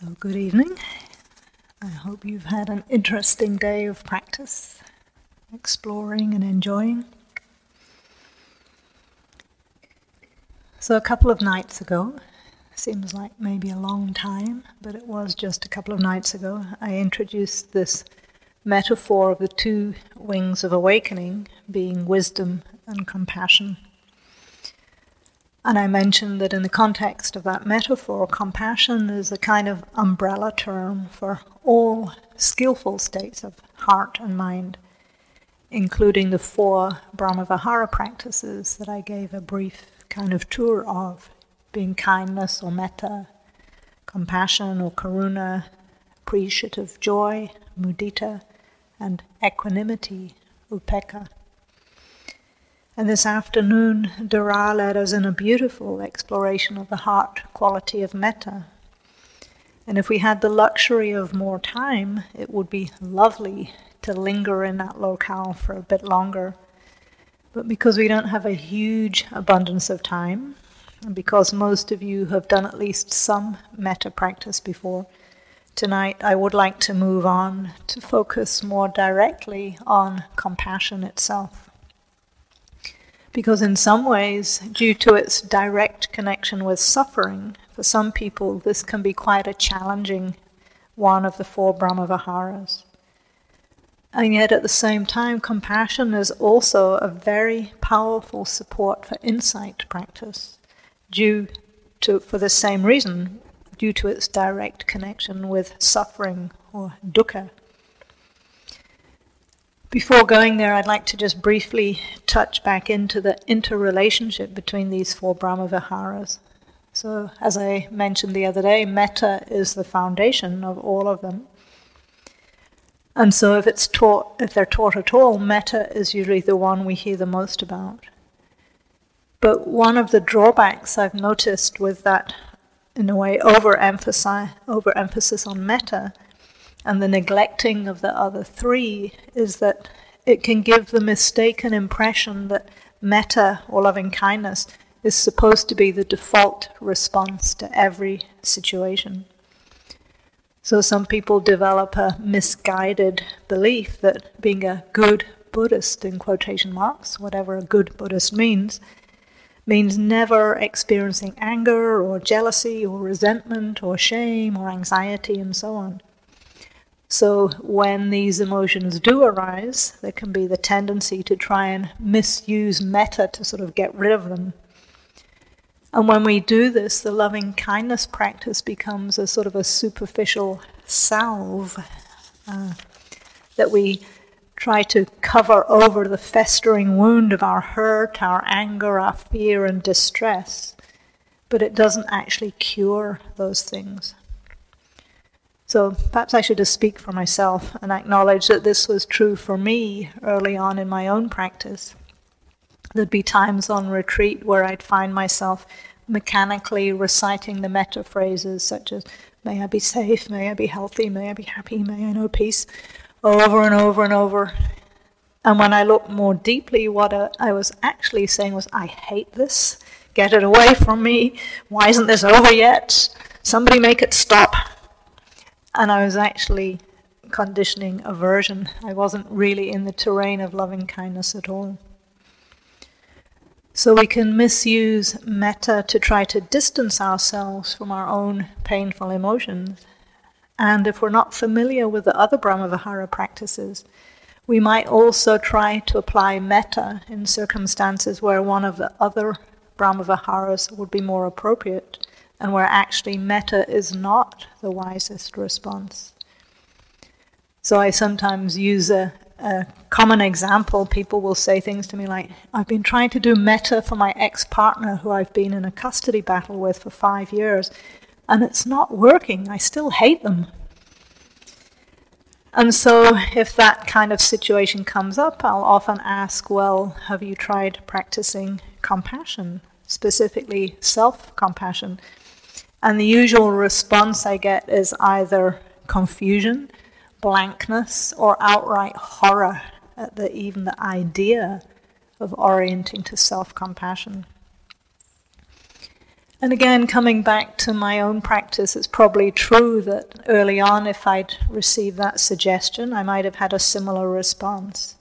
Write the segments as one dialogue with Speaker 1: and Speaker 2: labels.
Speaker 1: So, good evening. I hope you've had an interesting day of practice, exploring and enjoying. So, a couple of nights ago, seems like maybe a long time, but it was just a couple of nights ago, I introduced this metaphor of the two wings of awakening being wisdom and compassion. And I mentioned that in the context of that metaphor, compassion is a kind of umbrella term for all skillful states of heart and mind, including the four Brahmavihara practices that I gave a brief kind of tour of, being kindness or metta, compassion or karuna, appreciative joy, mudita, and equanimity, upekkha. And this afternoon, Dara led us in a beautiful exploration of the heart quality of metta. And if we had the luxury of more time, it would be lovely to linger in that locale for a bit longer. But because we don't have a huge abundance of time, and because most of you have done at least some metta practice before, tonight I would like to move on to focus more directly on compassion itself because in some ways, due to its direct connection with suffering, for some people this can be quite a challenging one of the four Brahmaviharas. And yet at the same time, compassion is also a very powerful support for insight practice, due to, for the same reason, due to its direct connection with suffering or dukkha. Before going there, I'd like to just briefly touch back into the interrelationship between these four Brahmaviharas. So, as I mentioned the other day, metta is the foundation of all of them. And so, if it's taught, if they're taught at all, metta is usually the one we hear the most about. But one of the drawbacks I've noticed with that, in a way, overemphasis, overemphasis on metta and the neglecting of the other three is that it can give the mistaken impression that metta or loving kindness is supposed to be the default response to every situation. So some people develop a misguided belief that being a good Buddhist, in quotation marks, whatever a good Buddhist means, means never experiencing anger or jealousy or resentment or shame or anxiety and so on. So, when these emotions do arise, there can be the tendency to try and misuse metta to sort of get rid of them. And when we do this, the loving kindness practice becomes a sort of a superficial salve uh, that we try to cover over the festering wound of our hurt, our anger, our fear, and distress. But it doesn't actually cure those things. So perhaps I should just speak for myself and acknowledge that this was true for me early on in my own practice. There'd be times on retreat where I'd find myself mechanically reciting the metta phrases such as, May I be safe, may I be healthy, may I be happy, may I know peace, over and over and over. And when I looked more deeply, what I was actually saying was, I hate this, get it away from me, why isn't this over yet? Somebody make it stop and I was actually conditioning aversion. I wasn't really in the terrain of loving kindness at all. So we can misuse metta to try to distance ourselves from our own painful emotions. And if we're not familiar with the other Brahmavihara practices, we might also try to apply metta in circumstances where one of the other Brahmaviharas would be more appropriate and where actually metta is not the wisest response. So I sometimes use a, a common example. People will say things to me like, I've been trying to do metta for my ex partner who I've been in a custody battle with for five years, and it's not working. I still hate them. And so, if that kind of situation comes up, I'll often ask, Well, have you tried practicing compassion, specifically self compassion? And the usual response I get is either confusion, blankness, or outright horror at the, even the idea of orienting to self compassion. And again, coming back to my own practice, it's probably true that early on, if I'd received that suggestion, I might have had a similar response.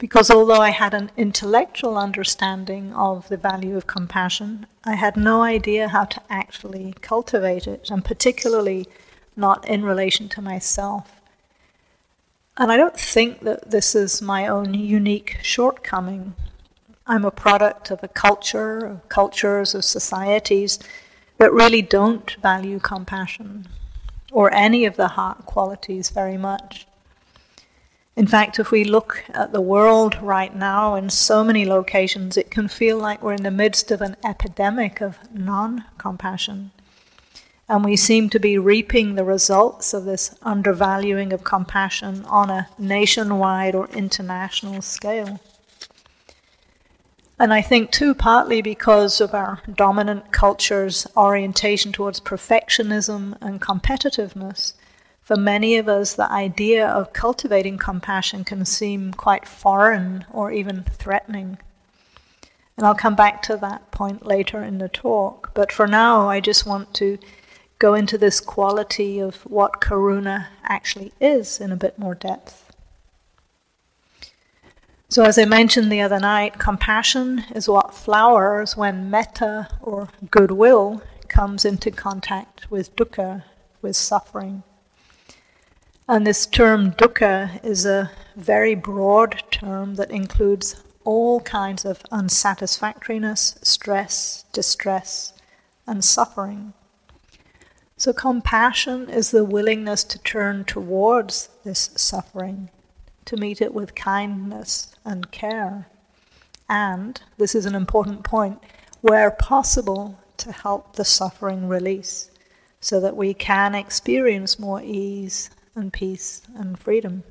Speaker 1: Because although I had an intellectual understanding of the value of compassion, I had no idea how to actually cultivate it, and particularly not in relation to myself. And I don't think that this is my own unique shortcoming. I'm a product of a culture, of cultures, of societies that really don't value compassion or any of the heart qualities very much. In fact, if we look at the world right now in so many locations, it can feel like we're in the midst of an epidemic of non compassion. And we seem to be reaping the results of this undervaluing of compassion on a nationwide or international scale. And I think, too, partly because of our dominant culture's orientation towards perfectionism and competitiveness, for many of us, the idea of cultivating compassion can seem quite foreign or even threatening. And I'll come back to that point later in the talk. But for now, I just want to go into this quality of what karuna actually is in a bit more depth. So, as I mentioned the other night, compassion is what flowers when metta or goodwill comes into contact with dukkha, with suffering. And this term dukkha is a very broad term that includes all kinds of unsatisfactoriness, stress, distress, and suffering. So, compassion is the willingness to turn towards this suffering to meet it with kindness and care. And, this is an important point, where possible, to help the suffering release so that we can experience more ease and peace and freedom.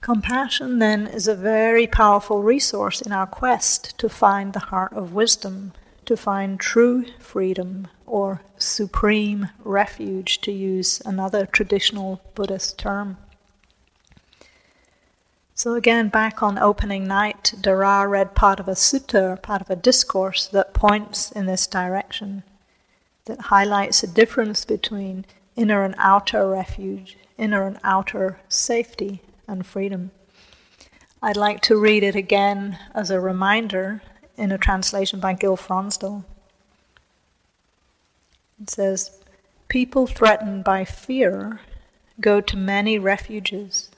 Speaker 1: Compassion, then, is a very powerful resource in our quest to find the heart of wisdom, to find true freedom or supreme refuge, to use another traditional Buddhist term. So, again, back on opening night, Dara read part of a sutta, part of a discourse that points in this direction, that highlights the difference between inner and outer refuge, inner and outer safety and freedom. I'd like to read it again as a reminder in a translation by Gil Fronsdal. It says, People threatened by fear go to many refuges,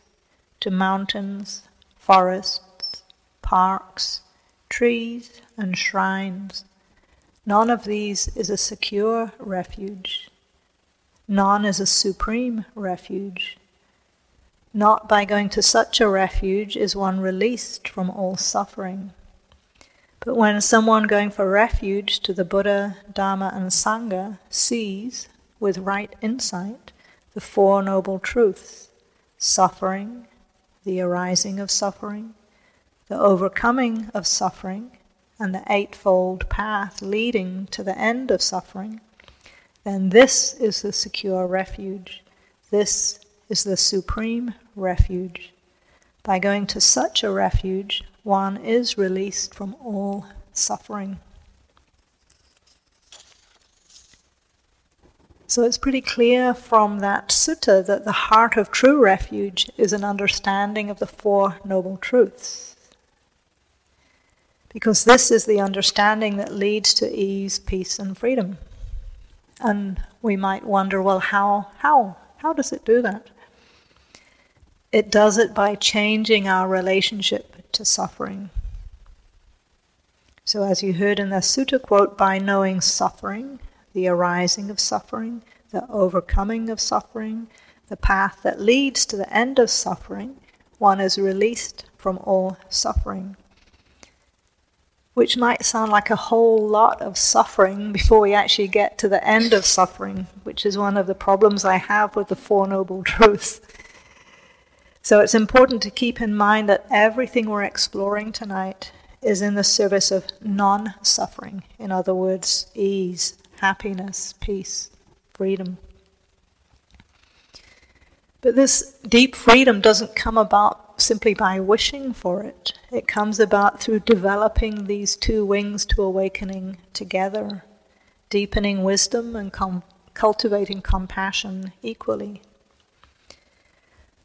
Speaker 1: to mountains, forests, parks, trees, and shrines. None of these is a secure refuge. None is a supreme refuge. Not by going to such a refuge is one released from all suffering. But when someone going for refuge to the Buddha, Dharma, and Sangha sees, with right insight, the Four Noble Truths suffering, the arising of suffering, the overcoming of suffering, and the Eightfold Path leading to the end of suffering, then this is the secure refuge. This is the supreme refuge. By going to such a refuge, one is released from all suffering. So it's pretty clear from that sutta that the heart of true refuge is an understanding of the Four Noble Truths. Because this is the understanding that leads to ease, peace, and freedom. And we might wonder well, how, how, how does it do that? It does it by changing our relationship to suffering. So, as you heard in the sutta quote, by knowing suffering, the arising of suffering, the overcoming of suffering, the path that leads to the end of suffering, one is released from all suffering. Which might sound like a whole lot of suffering before we actually get to the end of suffering, which is one of the problems I have with the Four Noble Truths. So it's important to keep in mind that everything we're exploring tonight is in the service of non suffering. In other words, ease, happiness, peace, freedom. But this deep freedom doesn't come about simply by wishing for it. It comes about through developing these two wings to awakening together, deepening wisdom and com- cultivating compassion equally.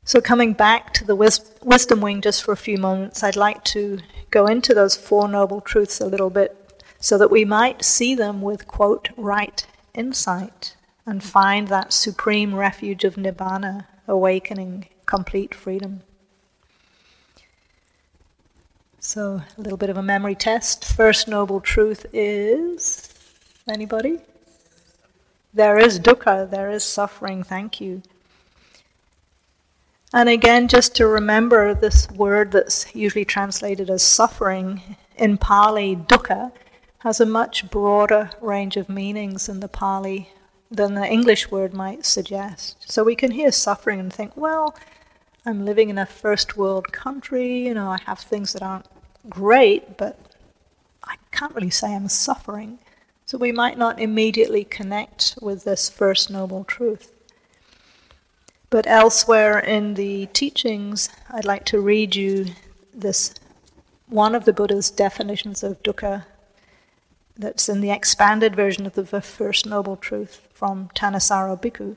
Speaker 1: So, coming back to the wis- wisdom wing just for a few moments, I'd like to go into those Four Noble Truths a little bit so that we might see them with, quote, right insight and find that supreme refuge of Nibbana, awakening, complete freedom. So, a little bit of a memory test. First Noble Truth is anybody? There is dukkha, there is suffering, thank you. And again, just to remember this word that's usually translated as suffering in Pali, dukkha, has a much broader range of meanings in the Pali, than the English word might suggest. So we can hear suffering and think, well, I'm living in a first world country, you know, I have things that aren't great, but I can't really say I'm suffering. So we might not immediately connect with this first noble truth. But elsewhere in the teachings, I'd like to read you this one of the Buddha's definitions of dukkha that's in the expanded version of the First Noble Truth from Thanissaro Bhikkhu,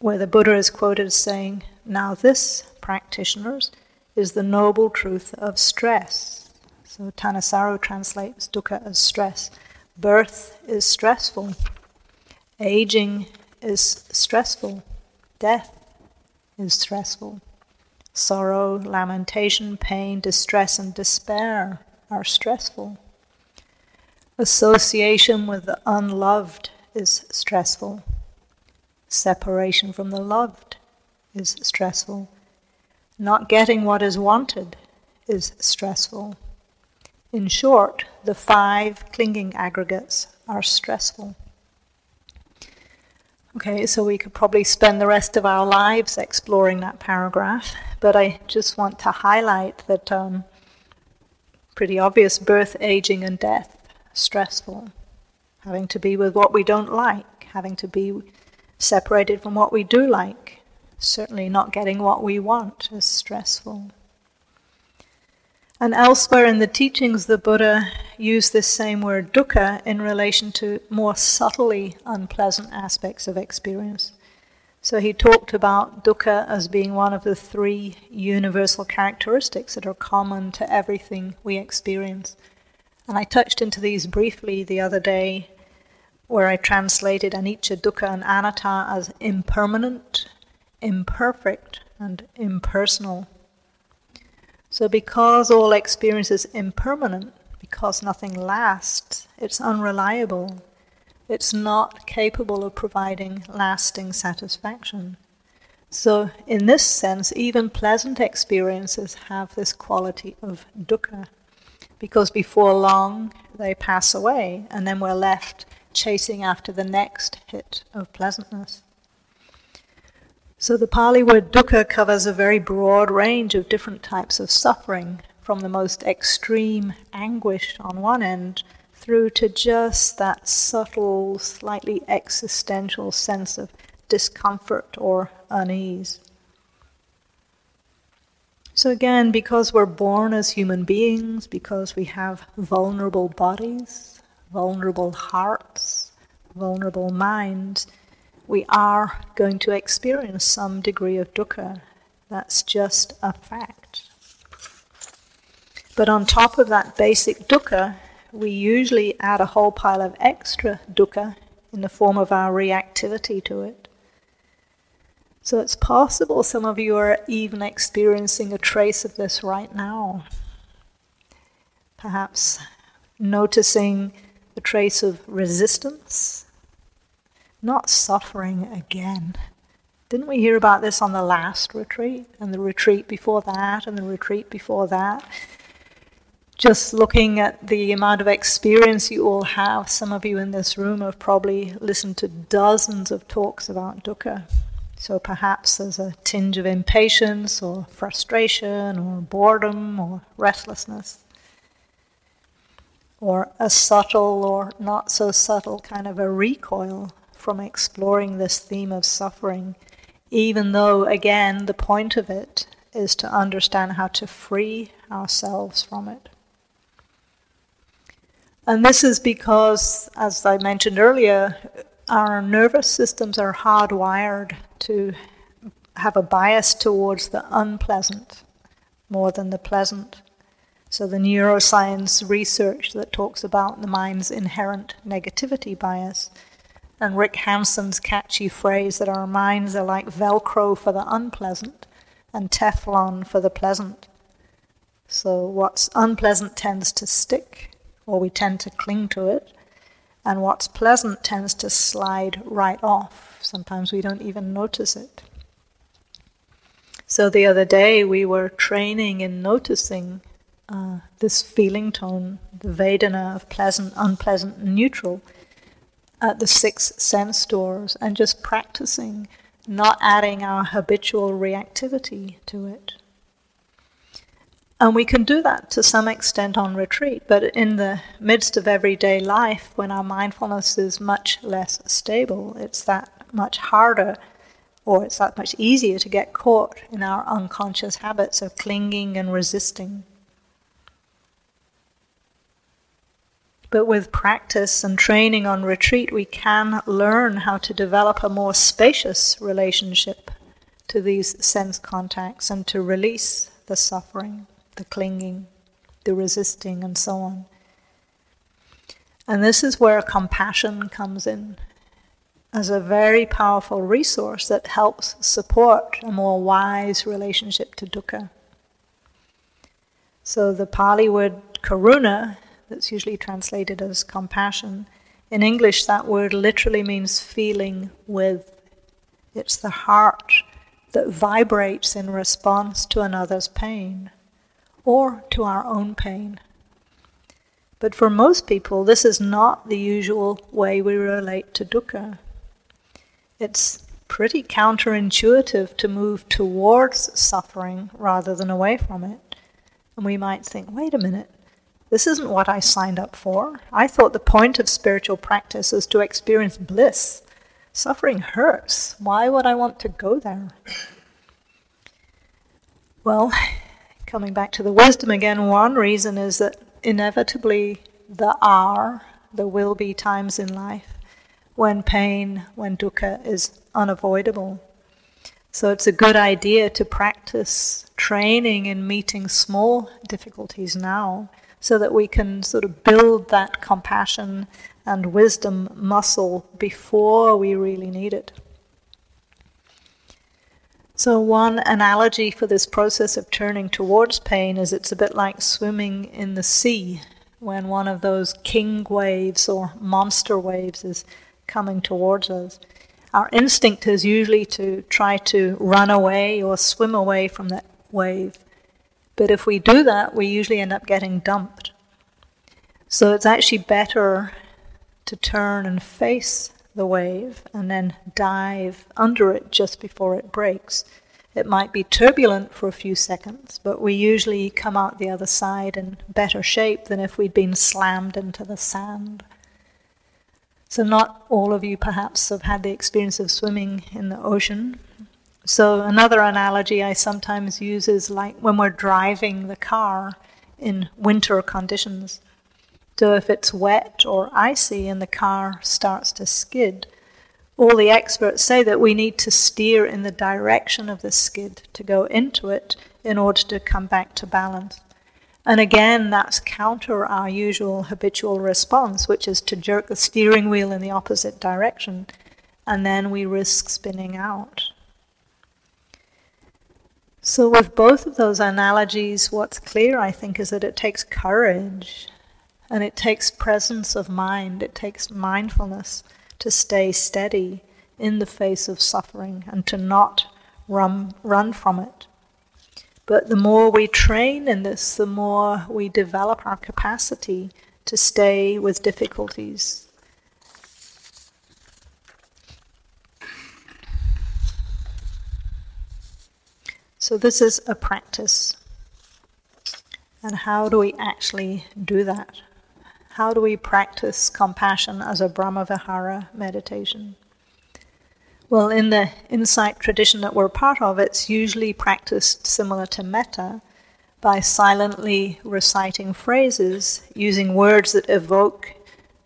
Speaker 1: where the Buddha is quoted as saying, Now this, practitioners, is the noble truth of stress. So Thanissaro translates dukkha as stress. Birth is stressful, aging is stressful, Death is stressful. Sorrow, lamentation, pain, distress, and despair are stressful. Association with the unloved is stressful. Separation from the loved is stressful. Not getting what is wanted is stressful. In short, the five clinging aggregates are stressful. Okay, so we could probably spend the rest of our lives exploring that paragraph, but I just want to highlight that um, pretty obvious birth, aging, and death, stressful. Having to be with what we don't like, having to be separated from what we do like, certainly not getting what we want is stressful. And elsewhere in the teachings, the Buddha used this same word dukkha in relation to more subtly unpleasant aspects of experience. So he talked about dukkha as being one of the three universal characteristics that are common to everything we experience. And I touched into these briefly the other day, where I translated anicca, dukkha, and anatta as impermanent, imperfect, and impersonal. So, because all experience is impermanent, because nothing lasts, it's unreliable, it's not capable of providing lasting satisfaction. So, in this sense, even pleasant experiences have this quality of dukkha, because before long they pass away, and then we're left chasing after the next hit of pleasantness. So the Pali word dukkha covers a very broad range of different types of suffering, from the most extreme anguish on one end through to just that subtle, slightly existential sense of discomfort or unease. So, again, because we're born as human beings, because we have vulnerable bodies, vulnerable hearts, vulnerable minds, we are going to experience some degree of dukkha. That's just a fact. But on top of that basic dukkha, we usually add a whole pile of extra dukkha in the form of our reactivity to it. So it's possible some of you are even experiencing a trace of this right now. Perhaps noticing a trace of resistance not suffering again. Didn't we hear about this on the last retreat, and the retreat before that, and the retreat before that? Just looking at the amount of experience you all have, some of you in this room have probably listened to dozens of talks about dukkha. So perhaps there's a tinge of impatience, or frustration, or boredom, or restlessness or a subtle or not so subtle kind of a recoil from exploring this theme of suffering, even though, again, the point of it is to understand how to free ourselves from it. And this is because, as I mentioned earlier, our nervous systems are hardwired to have a bias towards the unpleasant more than the pleasant. So, the neuroscience research that talks about the mind's inherent negativity bias, and Rick Hanson's catchy phrase that our minds are like Velcro for the unpleasant and Teflon for the pleasant. So, what's unpleasant tends to stick, or we tend to cling to it, and what's pleasant tends to slide right off. Sometimes we don't even notice it. So the other day we were training in noticing uh, this feeling tone, the Vedana of pleasant, unpleasant, neutral at the six sense doors, and just practicing not adding our habitual reactivity to it. And we can do that to some extent on retreat, but in the midst of everyday life, when our mindfulness is much less stable, it's that much harder or it's that much easier to get caught in our unconscious habits of clinging and resisting. But with practice and training on retreat, we can learn how to develop a more spacious relationship to these sense contacts and to release the suffering the clinging, the resisting, and so on. And this is where compassion comes in as a very powerful resource that helps support a more wise relationship to dukkha. So the Pali word karuna, that's usually translated as compassion, in English that word literally means feeling with. It's the heart that vibrates in response to another's pain or to our own pain. But for most people, this is not the usual way we relate to dukkha. It's pretty counterintuitive to move towards suffering rather than away from it. And we might think, wait a minute, this isn't what I signed up for. I thought the point of spiritual practice is to experience bliss. Suffering hurts. Why would I want to go there? Well, coming back to the wisdom again, one reason is that inevitably there are, there will be times in life when pain, when dukkha is unavoidable. So it's a good idea to practice training in meeting small difficulties now so that we can sort of build that compassion and wisdom muscle before we really need it. So, one analogy for this process of turning towards pain is it's a bit like swimming in the sea when one of those king waves or monster waves is coming towards us. Our instinct is usually to try to run away or swim away from that wave. But if we do that, we usually end up getting dumped. So it's actually better to turn and face the wave and then dive under it just before it breaks. It might be turbulent for a few seconds, but we usually come out the other side in better shape than if we'd been slammed into the sand. So, not all of you perhaps have had the experience of swimming in the ocean. So, another analogy I sometimes use is like when we're driving the car in winter conditions. So if it's wet or icy and the car starts to skid, all the experts say that we need to steer in the direction of the skid to go into it in order to come back to balance. And again, that's counter our usual habitual response, which is to jerk the steering wheel in the opposite direction, and then we risk spinning out. So, with both of those analogies, what's clear, I think, is that it takes courage and it takes presence of mind, it takes mindfulness to stay steady in the face of suffering and to not run, run from it. But the more we train in this, the more we develop our capacity to stay with difficulties. So, this is a practice. And how do we actually do that? How do we practice compassion as a Brahmavihara meditation? Well, in the insight tradition that we're part of, it's usually practiced similar to metta by silently reciting phrases using words that evoke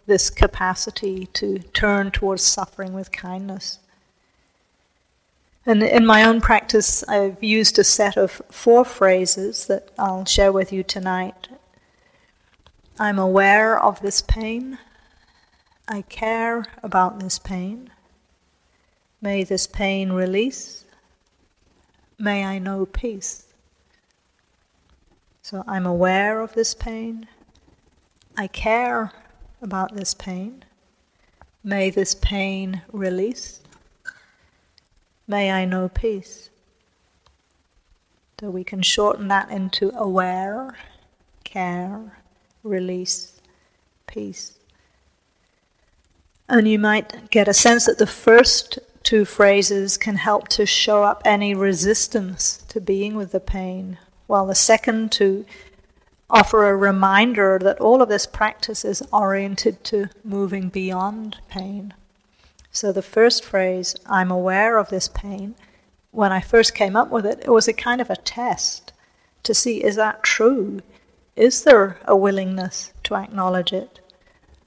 Speaker 1: this capacity to turn towards suffering with kindness. And in my own practice, I've used a set of four phrases that I'll share with you tonight. I'm aware of this pain. I care about this pain. May this pain release. May I know peace. So I'm aware of this pain. I care about this pain. May this pain release. May I know peace. So we can shorten that into aware, care, release, peace. And you might get a sense that the first two phrases can help to show up any resistance to being with the pain, while the second two offer a reminder that all of this practice is oriented to moving beyond pain. So the first phrase, I'm aware of this pain, when I first came up with it, it was a kind of a test to see is that true? Is there a willingness to acknowledge it?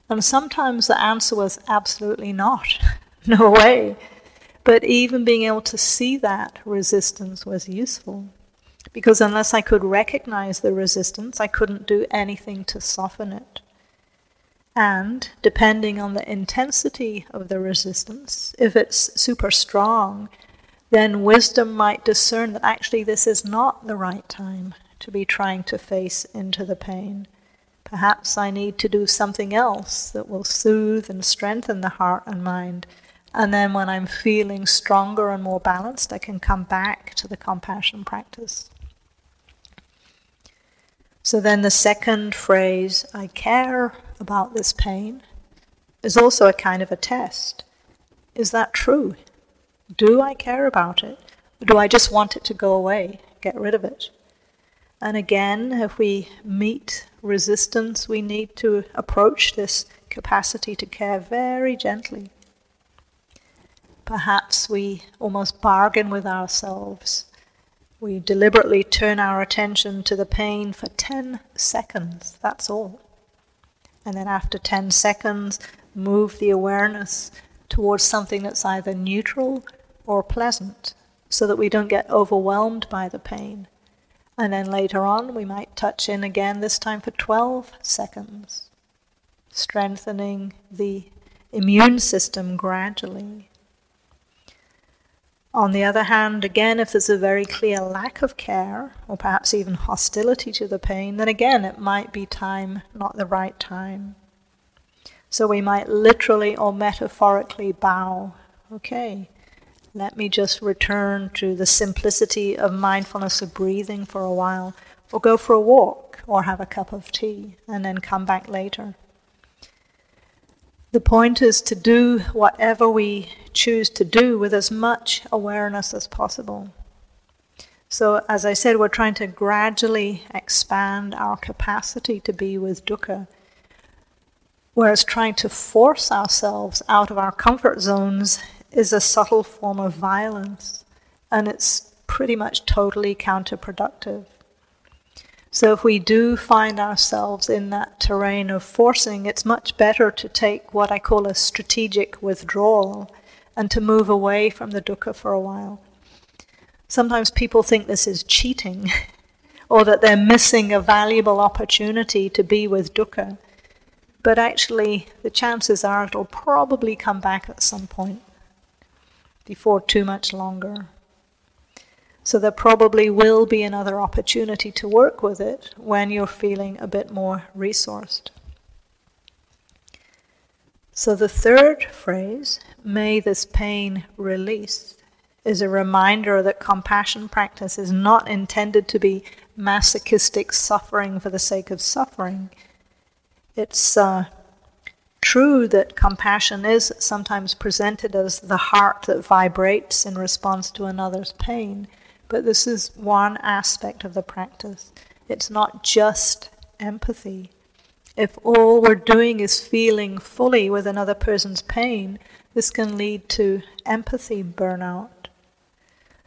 Speaker 1: And sometimes the answer was absolutely not. no way. But even being able to see that resistance was useful. Because unless I could recognize the resistance, I couldn't do anything to soften it. And depending on the intensity of the resistance, if it's super strong, then wisdom might discern that actually this is not the right time to be trying to face into the pain. Perhaps I need to do something else that will soothe and strengthen the heart and mind and then when I'm feeling stronger and more balanced, I can come back to the compassion practice. So then the second phrase, I care about this pain, is also a kind of a test. Is that true? Do I care about it? Or do I just want it to go away, get rid of it? And again, if we meet resistance, we need to approach this capacity to care very gently. Perhaps we almost bargain with ourselves. We deliberately turn our attention to the pain for 10 seconds, that's all. And then after 10 seconds, move the awareness towards something that's either neutral or pleasant so that we don't get overwhelmed by the pain. And then later on, we might touch in again, this time for 12 seconds, strengthening the immune system gradually. On the other hand, again, if there's a very clear lack of care, or perhaps even hostility to the pain, then again, it might be time, not the right time. So we might literally or metaphorically bow. Okay, let me just return to the simplicity of mindfulness of breathing for a while, or go for a walk, or have a cup of tea, and then come back later. The point is to do whatever we choose to do with as much awareness as possible. So, as I said, we're trying to gradually expand our capacity to be with dukkha, whereas trying to force ourselves out of our comfort zones is a subtle form of violence, and it's pretty much totally counterproductive. So if we do find ourselves in that terrain of forcing, it's much better to take what I call a strategic withdrawal and to move away from the dukkha for a while. Sometimes people think this is cheating or that they're missing a valuable opportunity to be with dukkha. But actually, the chances are it'll probably come back at some point before too much longer. So there probably will be another opportunity to work with it when you're feeling a bit more resourced. So the third phrase, may this pain release, is a reminder that compassion practice is not intended to be masochistic suffering for the sake of suffering. It's uh, true that compassion is sometimes presented as the heart that vibrates in response to another's pain. But this is one aspect of the practice. It's not just empathy. If all we're doing is feeling fully with another person's pain, this can lead to empathy burnout.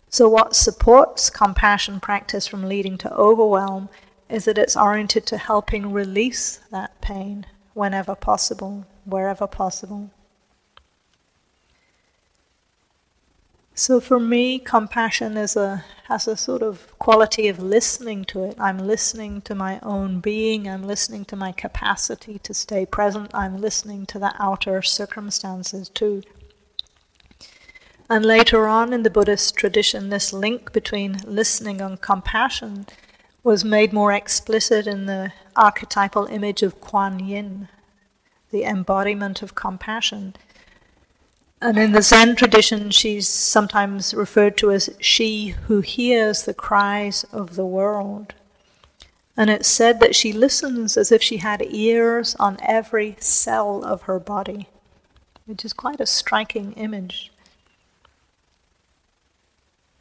Speaker 1: So, what supports compassion practice from leading to overwhelm is that it's oriented to helping release that pain whenever possible, wherever possible. So for me, compassion is a has a sort of quality of listening to it. I'm listening to my own being. I'm listening to my capacity to stay present. I'm listening to the outer circumstances too. And later on in the Buddhist tradition, this link between listening and compassion was made more explicit in the archetypal image of Kuan Yin, the embodiment of compassion. And in the Zen tradition, she's sometimes referred to as she who hears the cries of the world. And it's said that she listens as if she had ears on every cell of her body, which is quite a striking image.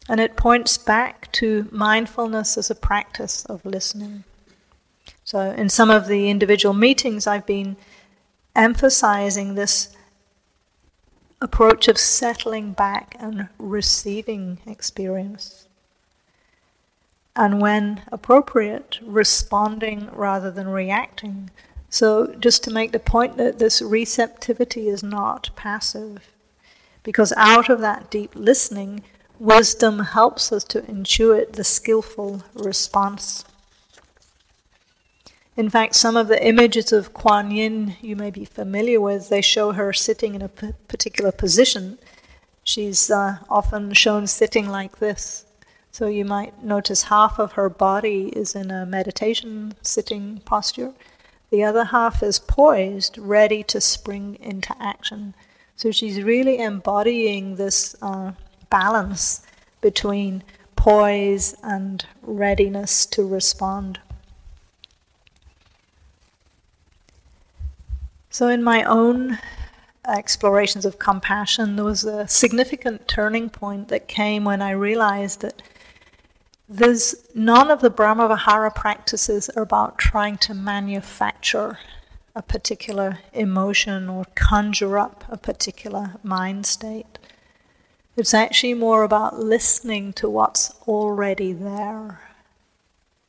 Speaker 1: And it points back to mindfulness as a practice of listening. So, in some of the individual meetings, I've been emphasizing this approach of settling back and receiving experience. And when appropriate, responding rather than reacting. So, just to make the point that this receptivity is not passive, because out of that deep listening, wisdom helps us to intuit the skillful response in fact, some of the images of Kuan Yin you may be familiar with, they show her sitting in a p- particular position. She's uh, often shown sitting like this. So you might notice half of her body is in a meditation sitting posture. The other half is poised, ready to spring into action. So she's really embodying this uh, balance between poise and readiness to respond. So, in my own uh, explorations of compassion, there was a significant turning point that came when I realized that there's none of the Brahmavihara practices are about trying to manufacture a particular emotion or conjure up a particular mind state. It's actually more about listening to what's already there.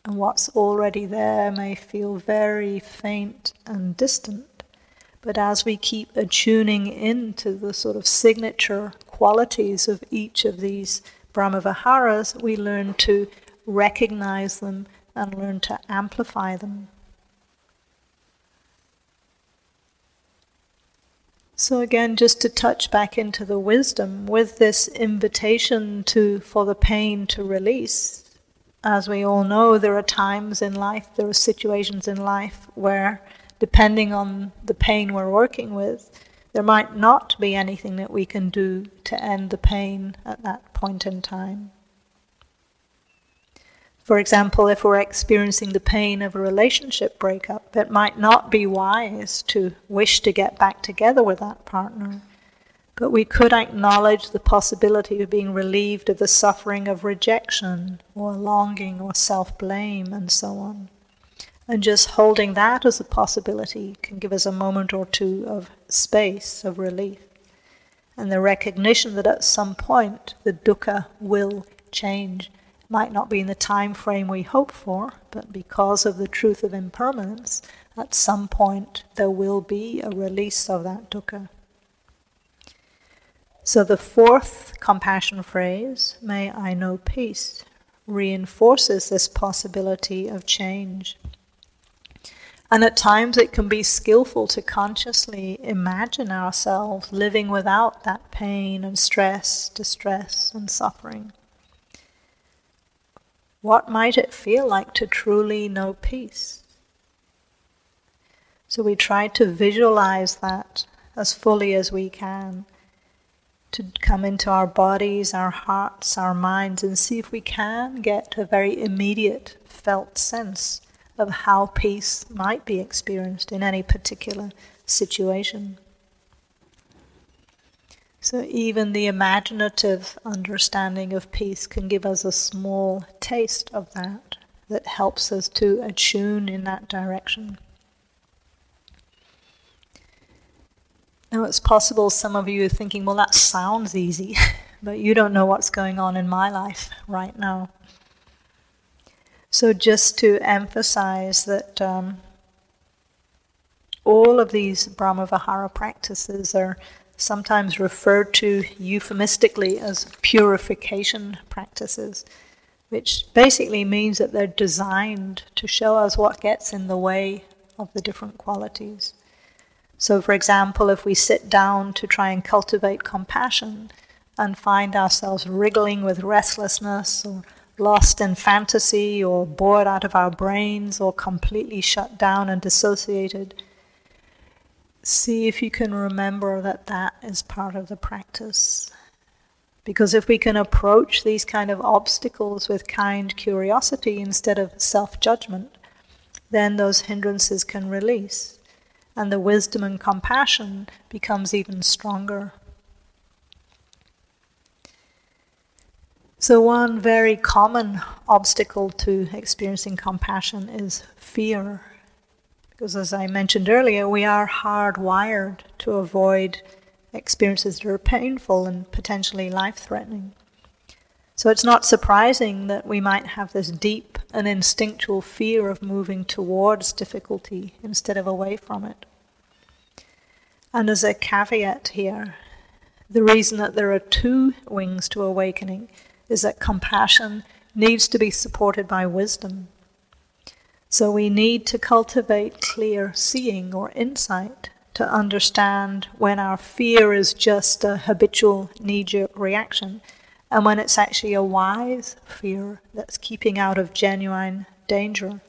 Speaker 1: And what's already there may feel very faint and distant. But as we keep attuning into the sort of signature qualities of each of these Brahmaviharas, we learn to recognize them and learn to amplify them. So again, just to touch back into the wisdom with this invitation to for the pain to release. As we all know, there are times in life, there are situations in life where depending on the pain we're working with, there might not be anything that we can do to end the pain at that point in time. For example, if we're experiencing the pain of a relationship breakup, it might not be wise to wish to get back together with that partner, but we could acknowledge the possibility of being relieved of the suffering of rejection or longing or self blame and so on. And just holding that as a possibility can give us a moment or two of space, of relief. And the recognition that at some point the dukkha will change. Might not be in the time frame we hope for, but because of the truth of impermanence, at some point there will be a release of that dukkha. So the fourth compassion phrase, may I know peace, reinforces this possibility of change. And at times it can be skillful to consciously imagine ourselves living without that pain and stress, distress, and suffering. What might it feel like to truly know peace? So we try to visualize that as fully as we can, to come into our bodies, our hearts, our minds, and see if we can get a very immediate felt sense of how peace might be experienced in any particular situation. So, even the imaginative understanding of peace can give us a small taste of that, that helps us to attune in that direction. Now, it's possible some of you are thinking, well, that sounds easy, but you don't know what's going on in my life right now. So, just to emphasize that um, all of these Brahmavihara practices are sometimes referred to euphemistically as purification practices, which basically means that they're designed to show us what gets in the way of the different qualities. So, for example, if we sit down to try and cultivate compassion and find ourselves wriggling with restlessness or lost in fantasy or bored out of our brains or completely shut down and dissociated, see if you can remember that that is part of the practice. Because if we can approach these kind of obstacles with kind curiosity instead of self judgment, then those hindrances can release, and the wisdom and compassion becomes even stronger. So, one very common obstacle to experiencing compassion is fear. Because, as I mentioned earlier, we are hardwired to avoid experiences that are painful and potentially life threatening. So, it's not surprising that we might have this deep and instinctual fear of moving towards difficulty instead of away from it. And as a caveat here, the reason that there are two wings to awakening is that compassion needs to be supported by wisdom. So we need to cultivate clear seeing or insight to understand when our fear is just a habitual knee jerk reaction and when it's actually a wise fear that's keeping out of genuine danger.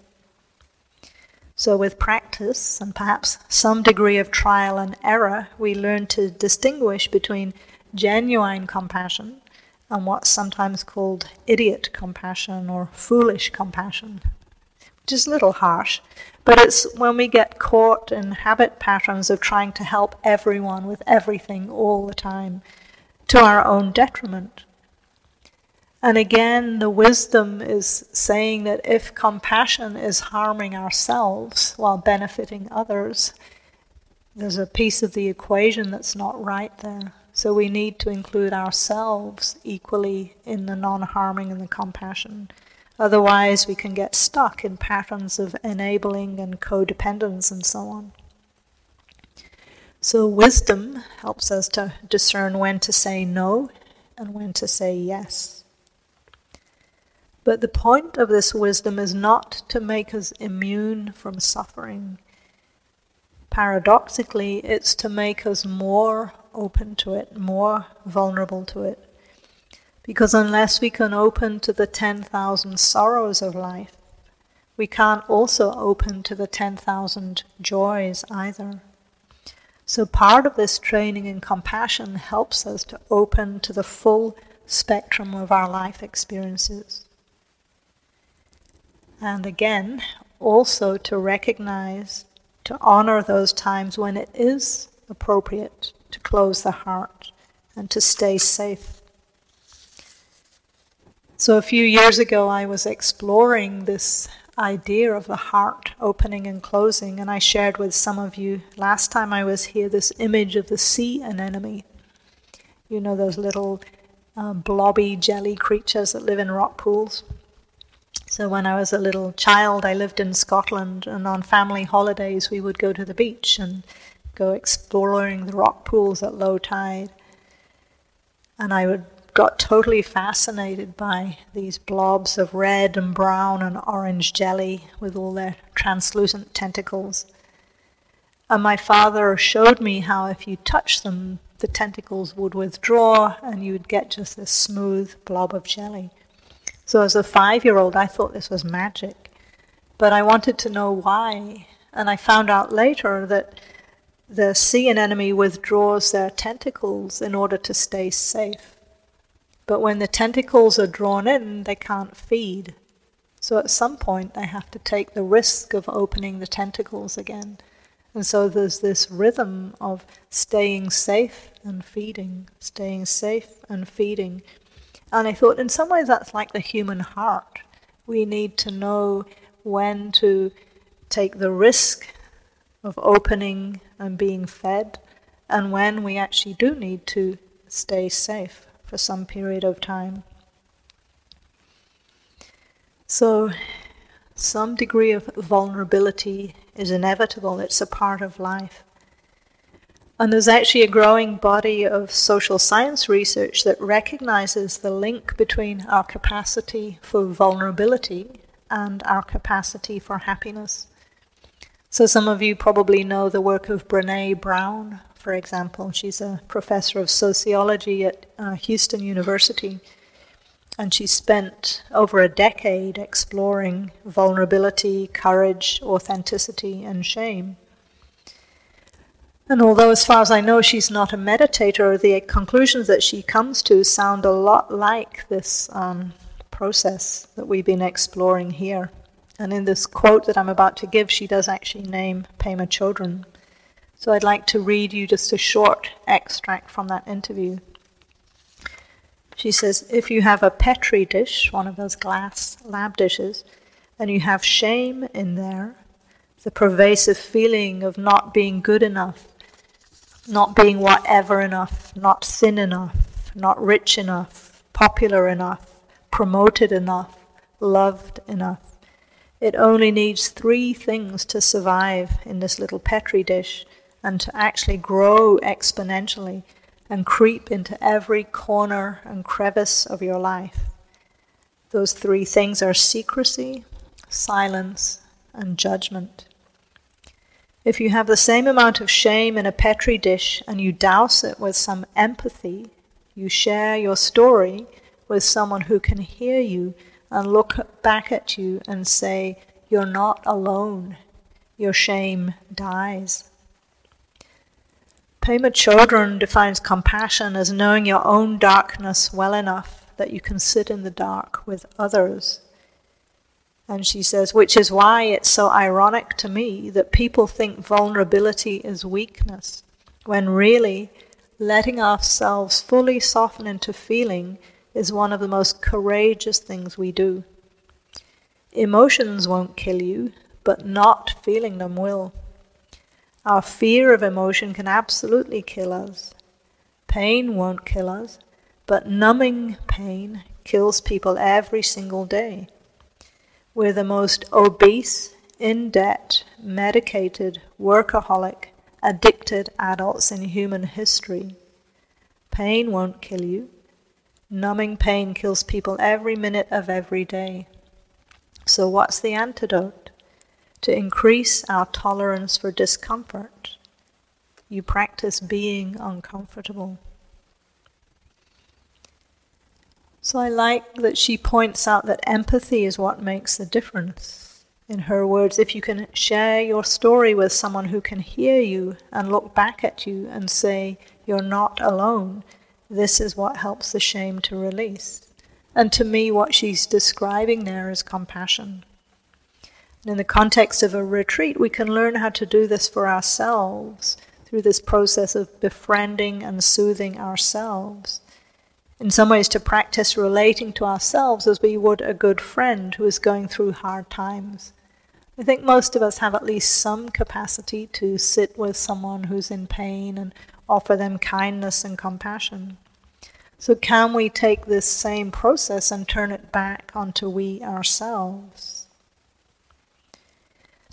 Speaker 1: So, with practice and perhaps some degree of trial and error, we learn to distinguish between genuine compassion and what's sometimes called idiot compassion or foolish compassion, which is a little harsh. But it's when we get caught in habit patterns of trying to help everyone with everything all the time to our own detriment. And again, the wisdom is saying that if compassion is harming ourselves while benefiting others, there's a piece of the equation that's not right there. So we need to include ourselves equally in the non harming and the compassion. Otherwise, we can get stuck in patterns of enabling and codependence and so on. So, wisdom helps us to discern when to say no and when to say yes. But the point of this wisdom is not to make us immune from suffering. Paradoxically, it's to make us more open to it, more vulnerable to it. Because unless we can open to the 10,000 sorrows of life, we can't also open to the 10,000 joys either. So, part of this training in compassion helps us to open to the full spectrum of our life experiences. And again, also to recognize, to honor those times when it is appropriate to close the heart and to stay safe. So, a few years ago, I was exploring this idea of the heart opening and closing, and I shared with some of you last time I was here this image of the sea anemone. You know, those little uh, blobby jelly creatures that live in rock pools. So, when I was a little child, I lived in Scotland, and on family holidays, we would go to the beach and go exploring the rock pools at low tide. And I would got totally fascinated by these blobs of red and brown and orange jelly with all their translucent tentacles. And my father showed me how if you touch them, the tentacles would withdraw and you would get just this smooth blob of jelly. So as a five year old, I thought this was magic. But I wanted to know why. And I found out later that the sea anemone withdraws their tentacles in order to stay safe. But when the tentacles are drawn in, they can't feed. So at some point, they have to take the risk of opening the tentacles again. And so there's this rhythm of staying safe and feeding, staying safe and feeding. And I thought, in some ways, that's like the human heart. We need to know when to take the risk of opening and being fed, and when we actually do need to stay safe for some period of time. So, some degree of vulnerability is inevitable, it's a part of life. And there's actually a growing body of social science research that recognizes the link between our capacity for vulnerability and our capacity for happiness. So, some of you probably know the work of Brene Brown, for example. She's a professor of sociology at uh, Houston University. And she spent over a decade exploring vulnerability, courage, authenticity, and shame. And although, as far as I know, she's not a meditator, the conclusions that she comes to sound a lot like this um, process that we've been exploring here. And in this quote that I'm about to give, she does actually name Pema Chodron. So I'd like to read you just a short extract from that interview. She says, If you have a Petri dish, one of those glass lab dishes, and you have shame in there, the pervasive feeling of not being good enough, not being whatever enough, not thin enough, not rich enough, popular enough, promoted enough, loved enough. It only needs three things to survive in this little Petri dish and to actually grow exponentially and creep into every corner and crevice of your life. Those three things are secrecy, silence, and judgment. If you have the same amount of shame in a Petri dish and you douse it with some empathy, you share your story with someone who can hear you and look back at you and say, You're not alone. Your shame dies. Pema Chodron defines compassion as knowing your own darkness well enough that you can sit in the dark with others. And she says, which is why it's so ironic to me that people think vulnerability is weakness, when really letting ourselves fully soften into feeling is one of the most courageous things we do. Emotions won't kill you, but not feeling them will. Our fear of emotion can absolutely kill us. Pain won't kill us, but numbing pain kills people every single day. We're the most obese, in debt, medicated, workaholic, addicted adults in human history. Pain won't kill you. Numbing pain kills people every minute of every day. So, what's the antidote? to increase our tolerance for discomfort, you practice being uncomfortable. So I like that she points out that empathy is what makes the difference. In her words, if you can share your story with someone who can hear you and look back at you and say, You're not alone, this is what helps the shame to release. And to me, what she's describing there is compassion. And In the context of a retreat, we can learn how to do this for ourselves through this process of befriending and soothing ourselves. In some ways, to practice relating to ourselves as we would a good friend who is going through hard times. I think most of us have at least some capacity to sit with someone who's in pain and offer them kindness and compassion. So, can we take this same process and turn it back onto we ourselves?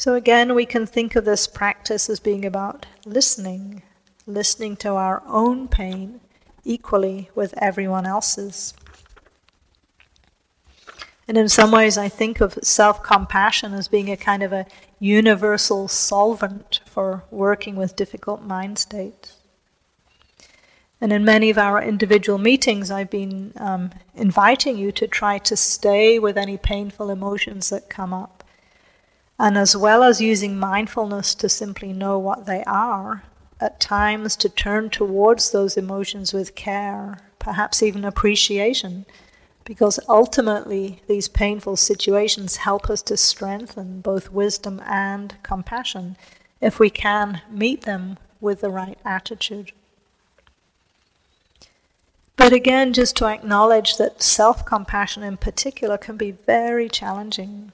Speaker 1: So again, we can think of this practice as being about listening, listening to our own pain equally with everyone else's. And in some ways, I think of self compassion as being a kind of a universal solvent for working with difficult mind states. And in many of our individual meetings, I've been um, inviting you to try to stay with any painful emotions that come up and as well as using mindfulness to simply know what they are, at times to turn towards those emotions with care, perhaps even appreciation, because ultimately these painful situations help us to strengthen both wisdom and compassion if we can meet them with the right attitude. But again, just to acknowledge that self compassion in particular can be very challenging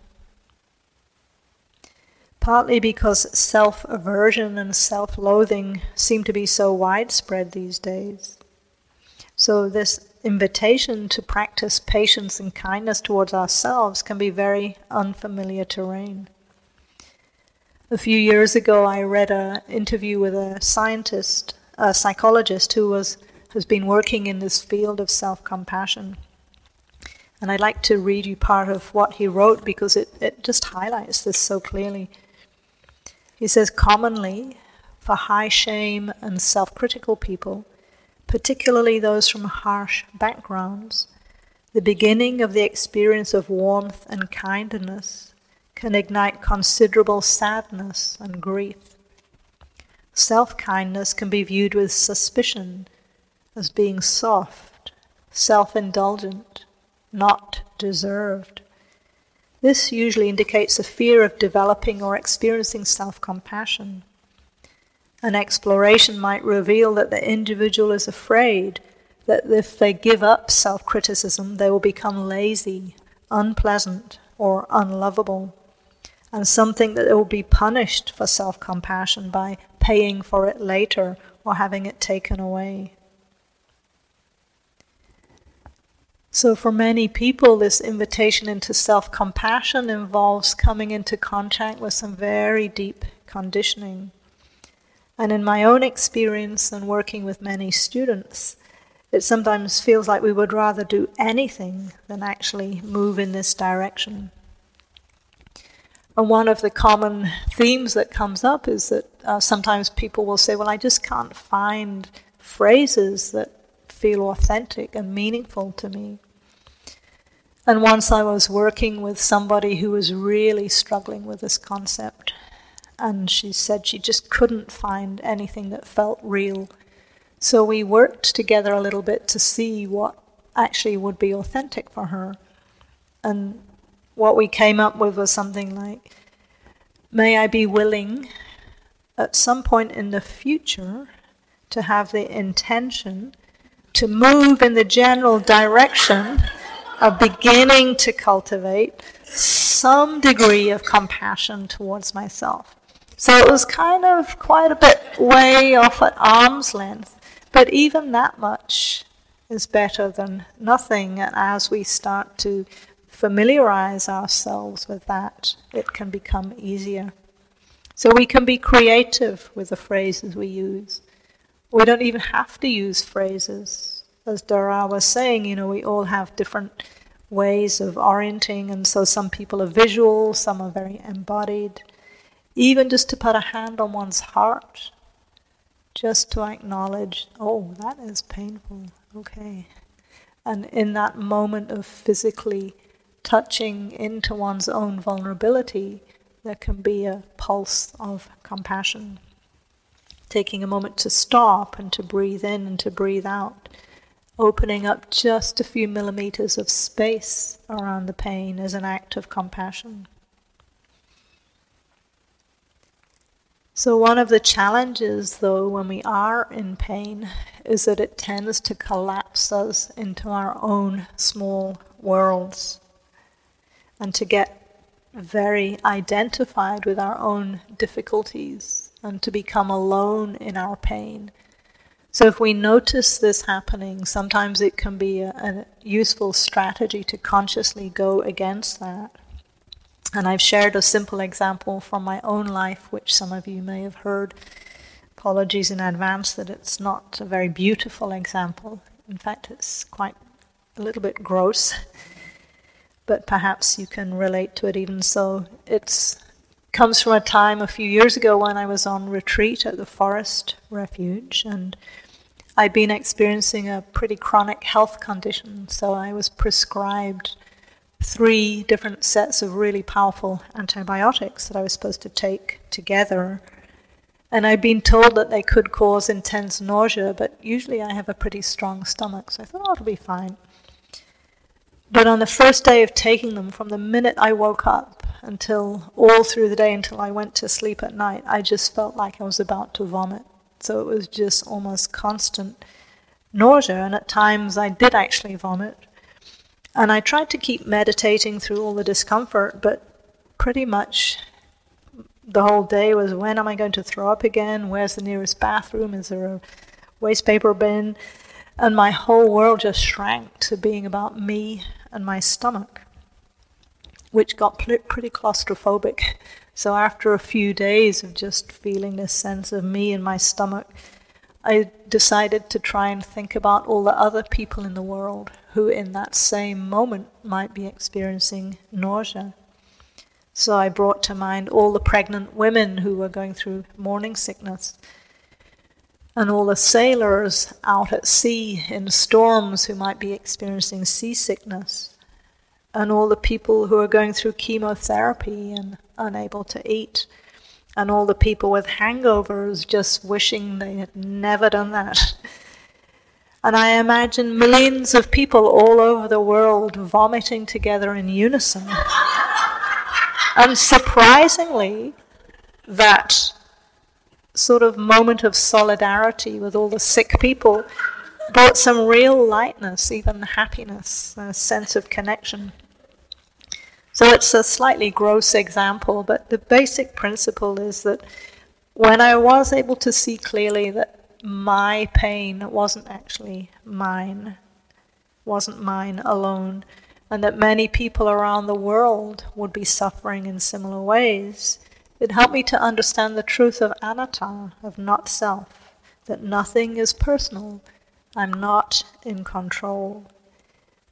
Speaker 1: partly because self aversion and self loathing seem to be so widespread these days. So, this invitation to practice patience and kindness towards ourselves can be very unfamiliar terrain. A few years ago, I read an interview with a scientist, a psychologist who was, has been working in this field of self compassion. And I'd like to read you part of what he wrote because it, it just highlights this so clearly. He says, commonly, for high shame and self critical people, particularly those from harsh backgrounds, the beginning of the experience of warmth and kindness can ignite considerable sadness and grief. Self kindness can be viewed with suspicion as being soft, self indulgent, not deserved. This usually indicates a fear of developing or experiencing self compassion. An exploration might reveal that the individual is afraid that if they give up self criticism, they will become lazy, unpleasant, or unlovable and something that they will be punished for self compassion by paying for it later or having it taken away. So, for many people, this invitation into self compassion involves coming into contact with some very deep conditioning. And in my own experience and working with many students, it sometimes feels like we would rather do anything than actually move in this direction. And one of the common themes that comes up is that uh, sometimes people will say, Well, I just can't find phrases that feel authentic and meaningful to me. And once I was working with somebody who was really struggling with this concept, and she said she just couldn't find anything that felt real. So we worked together a little bit to see what actually would be authentic for her. And what we came up with was something like, May I be willing at some point in the future to have the intention to move in the general direction of beginning to cultivate some degree of compassion towards myself. So it was kind of quite a bit way off at arm's length, but even that much is better than nothing. And as we start to familiarize ourselves with that, it can become easier. So we can be creative with the phrases we use. We don't even have to use phrases. As Dara was saying, you know, we all have different ways of orienting, and so some people are visual, some are very embodied. Even just to put a hand on one's heart, just to acknowledge, oh, that is painful, okay. And in that moment of physically touching into one's own vulnerability, there can be a pulse of compassion. Taking a moment to stop and to breathe in and to breathe out, opening up just a few millimeters of space around the pain is an act of compassion. So, one of the challenges, though, when we are in pain, is that it tends to collapse us into our own small worlds and to get very identified with our own difficulties and to become alone in our pain. So, if we notice this happening, sometimes it can be a, a, useful strategy to consciously go against that. And I've shared a simple example from my own life, which some of you may have heard. Apologies in advance that it's not a very beautiful example. In fact, it's quite a little bit gross but perhaps you can relate to it even so. It comes from a time a few years ago when I was on retreat at the forest refuge and I'd been experiencing a pretty chronic health condition, so I was prescribed three different sets of really powerful antibiotics that I was supposed to take together. And I'd been told that they could cause intense nausea, but usually I have a pretty strong stomach, so I thought, oh, it'll be fine. But on the first day of taking them, from the minute I woke up until all through the day until I went to sleep at night, I just felt like I was about to vomit. So it was just almost constant nausea, and at times I did actually vomit. And I tried to keep meditating through all the discomfort, but pretty much the whole day was when am I going to throw up again? Where's the nearest bathroom? Is there a waste paper bin? And my whole world just shrank to being about me and my stomach, which got pretty claustrophobic. So after a few days of just feeling this sense of me and my stomach, I decided to try and think about all the other people in the world who, in that same moment, might be experiencing nausea. So I brought to mind all the pregnant women who were going through morning sickness, and all the sailors out at sea in storms who might be experiencing seasickness, and all the people who are going through chemotherapy and unable to eat, and all the people with hangovers just wishing they had never done that. And I imagine millions of people all over the world vomiting together in unison. and surprisingly, that sort of moment of solidarity with all the sick people brought some real lightness, even happiness, a sense of connection. So it's a slightly gross example, but the basic principle is that when I was able to see clearly that my pain wasn't actually mine, wasn't mine alone, and that many people around the world would be suffering in similar ways, it helped me to understand the truth of anatta, of not self, that nothing is personal. I'm not in control.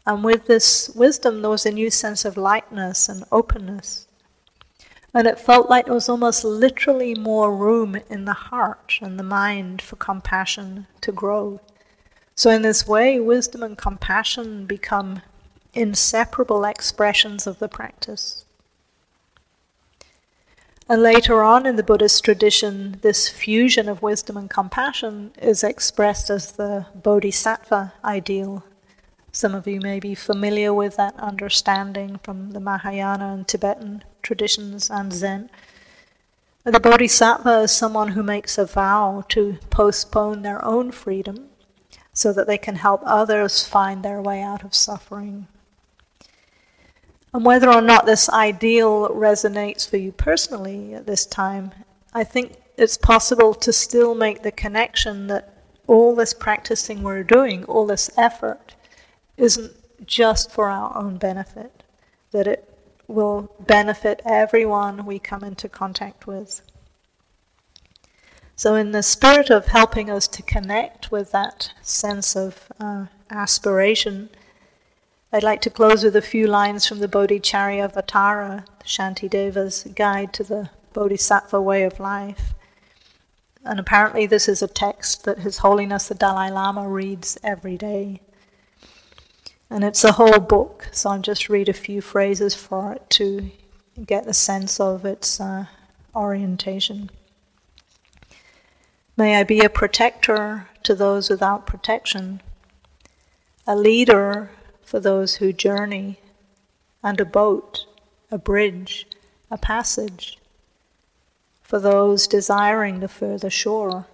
Speaker 1: And with this wisdom, there was a new sense of lightness and openness. And it felt like there was almost literally more room in the heart and the mind for compassion to grow. So, in this way, wisdom and compassion become inseparable expressions of the practice. And later on in the Buddhist tradition, this fusion of wisdom and compassion is expressed as the bodhisattva ideal some of you may be familiar with that understanding from the Mahayana and Tibetan traditions and Zen. The bodhisattva is someone who makes a vow to postpone their own freedom so that they can help others find their way out of suffering. And whether or not this ideal resonates for you personally at this time, I think it's possible to still make the connection that all this practicing we're doing, all this effort, isn't just for our own benefit, that it will benefit everyone we come into contact with. So, in the spirit of helping us to connect with that sense of uh, aspiration, I'd like to close with a few lines from the Bodhicharyavatara, Shantideva's guide to the Bodhisattva way of life. And apparently, this is a text that His Holiness the Dalai Lama reads every day. And it's a whole book, so I'll just read a few phrases for it to get a sense of its uh, orientation. May I be a protector to those without protection, a leader for those who journey, and a boat, a bridge, a passage for those desiring the further shore.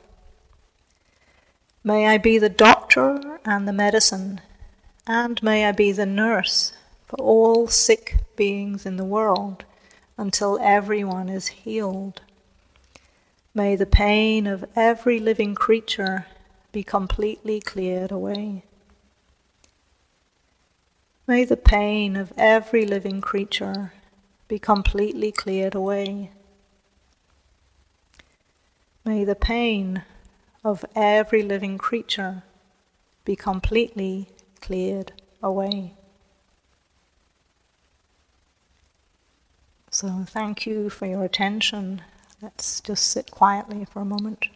Speaker 1: May I be the doctor and the medicine and may I be the nurse for all sick beings in the world until everyone is healed. May the pain of every living creature be completely cleared away. May the pain of every living creature be completely cleared away. May the pain of every living creature be completely cleared away. So, thank you for your attention. Let's just sit quietly for a moment.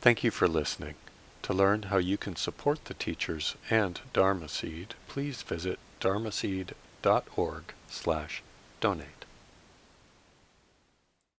Speaker 2: Thank you for listening. To learn how you can support the teachers and Dharma Seed, please visit dharmaseed.org slash donate.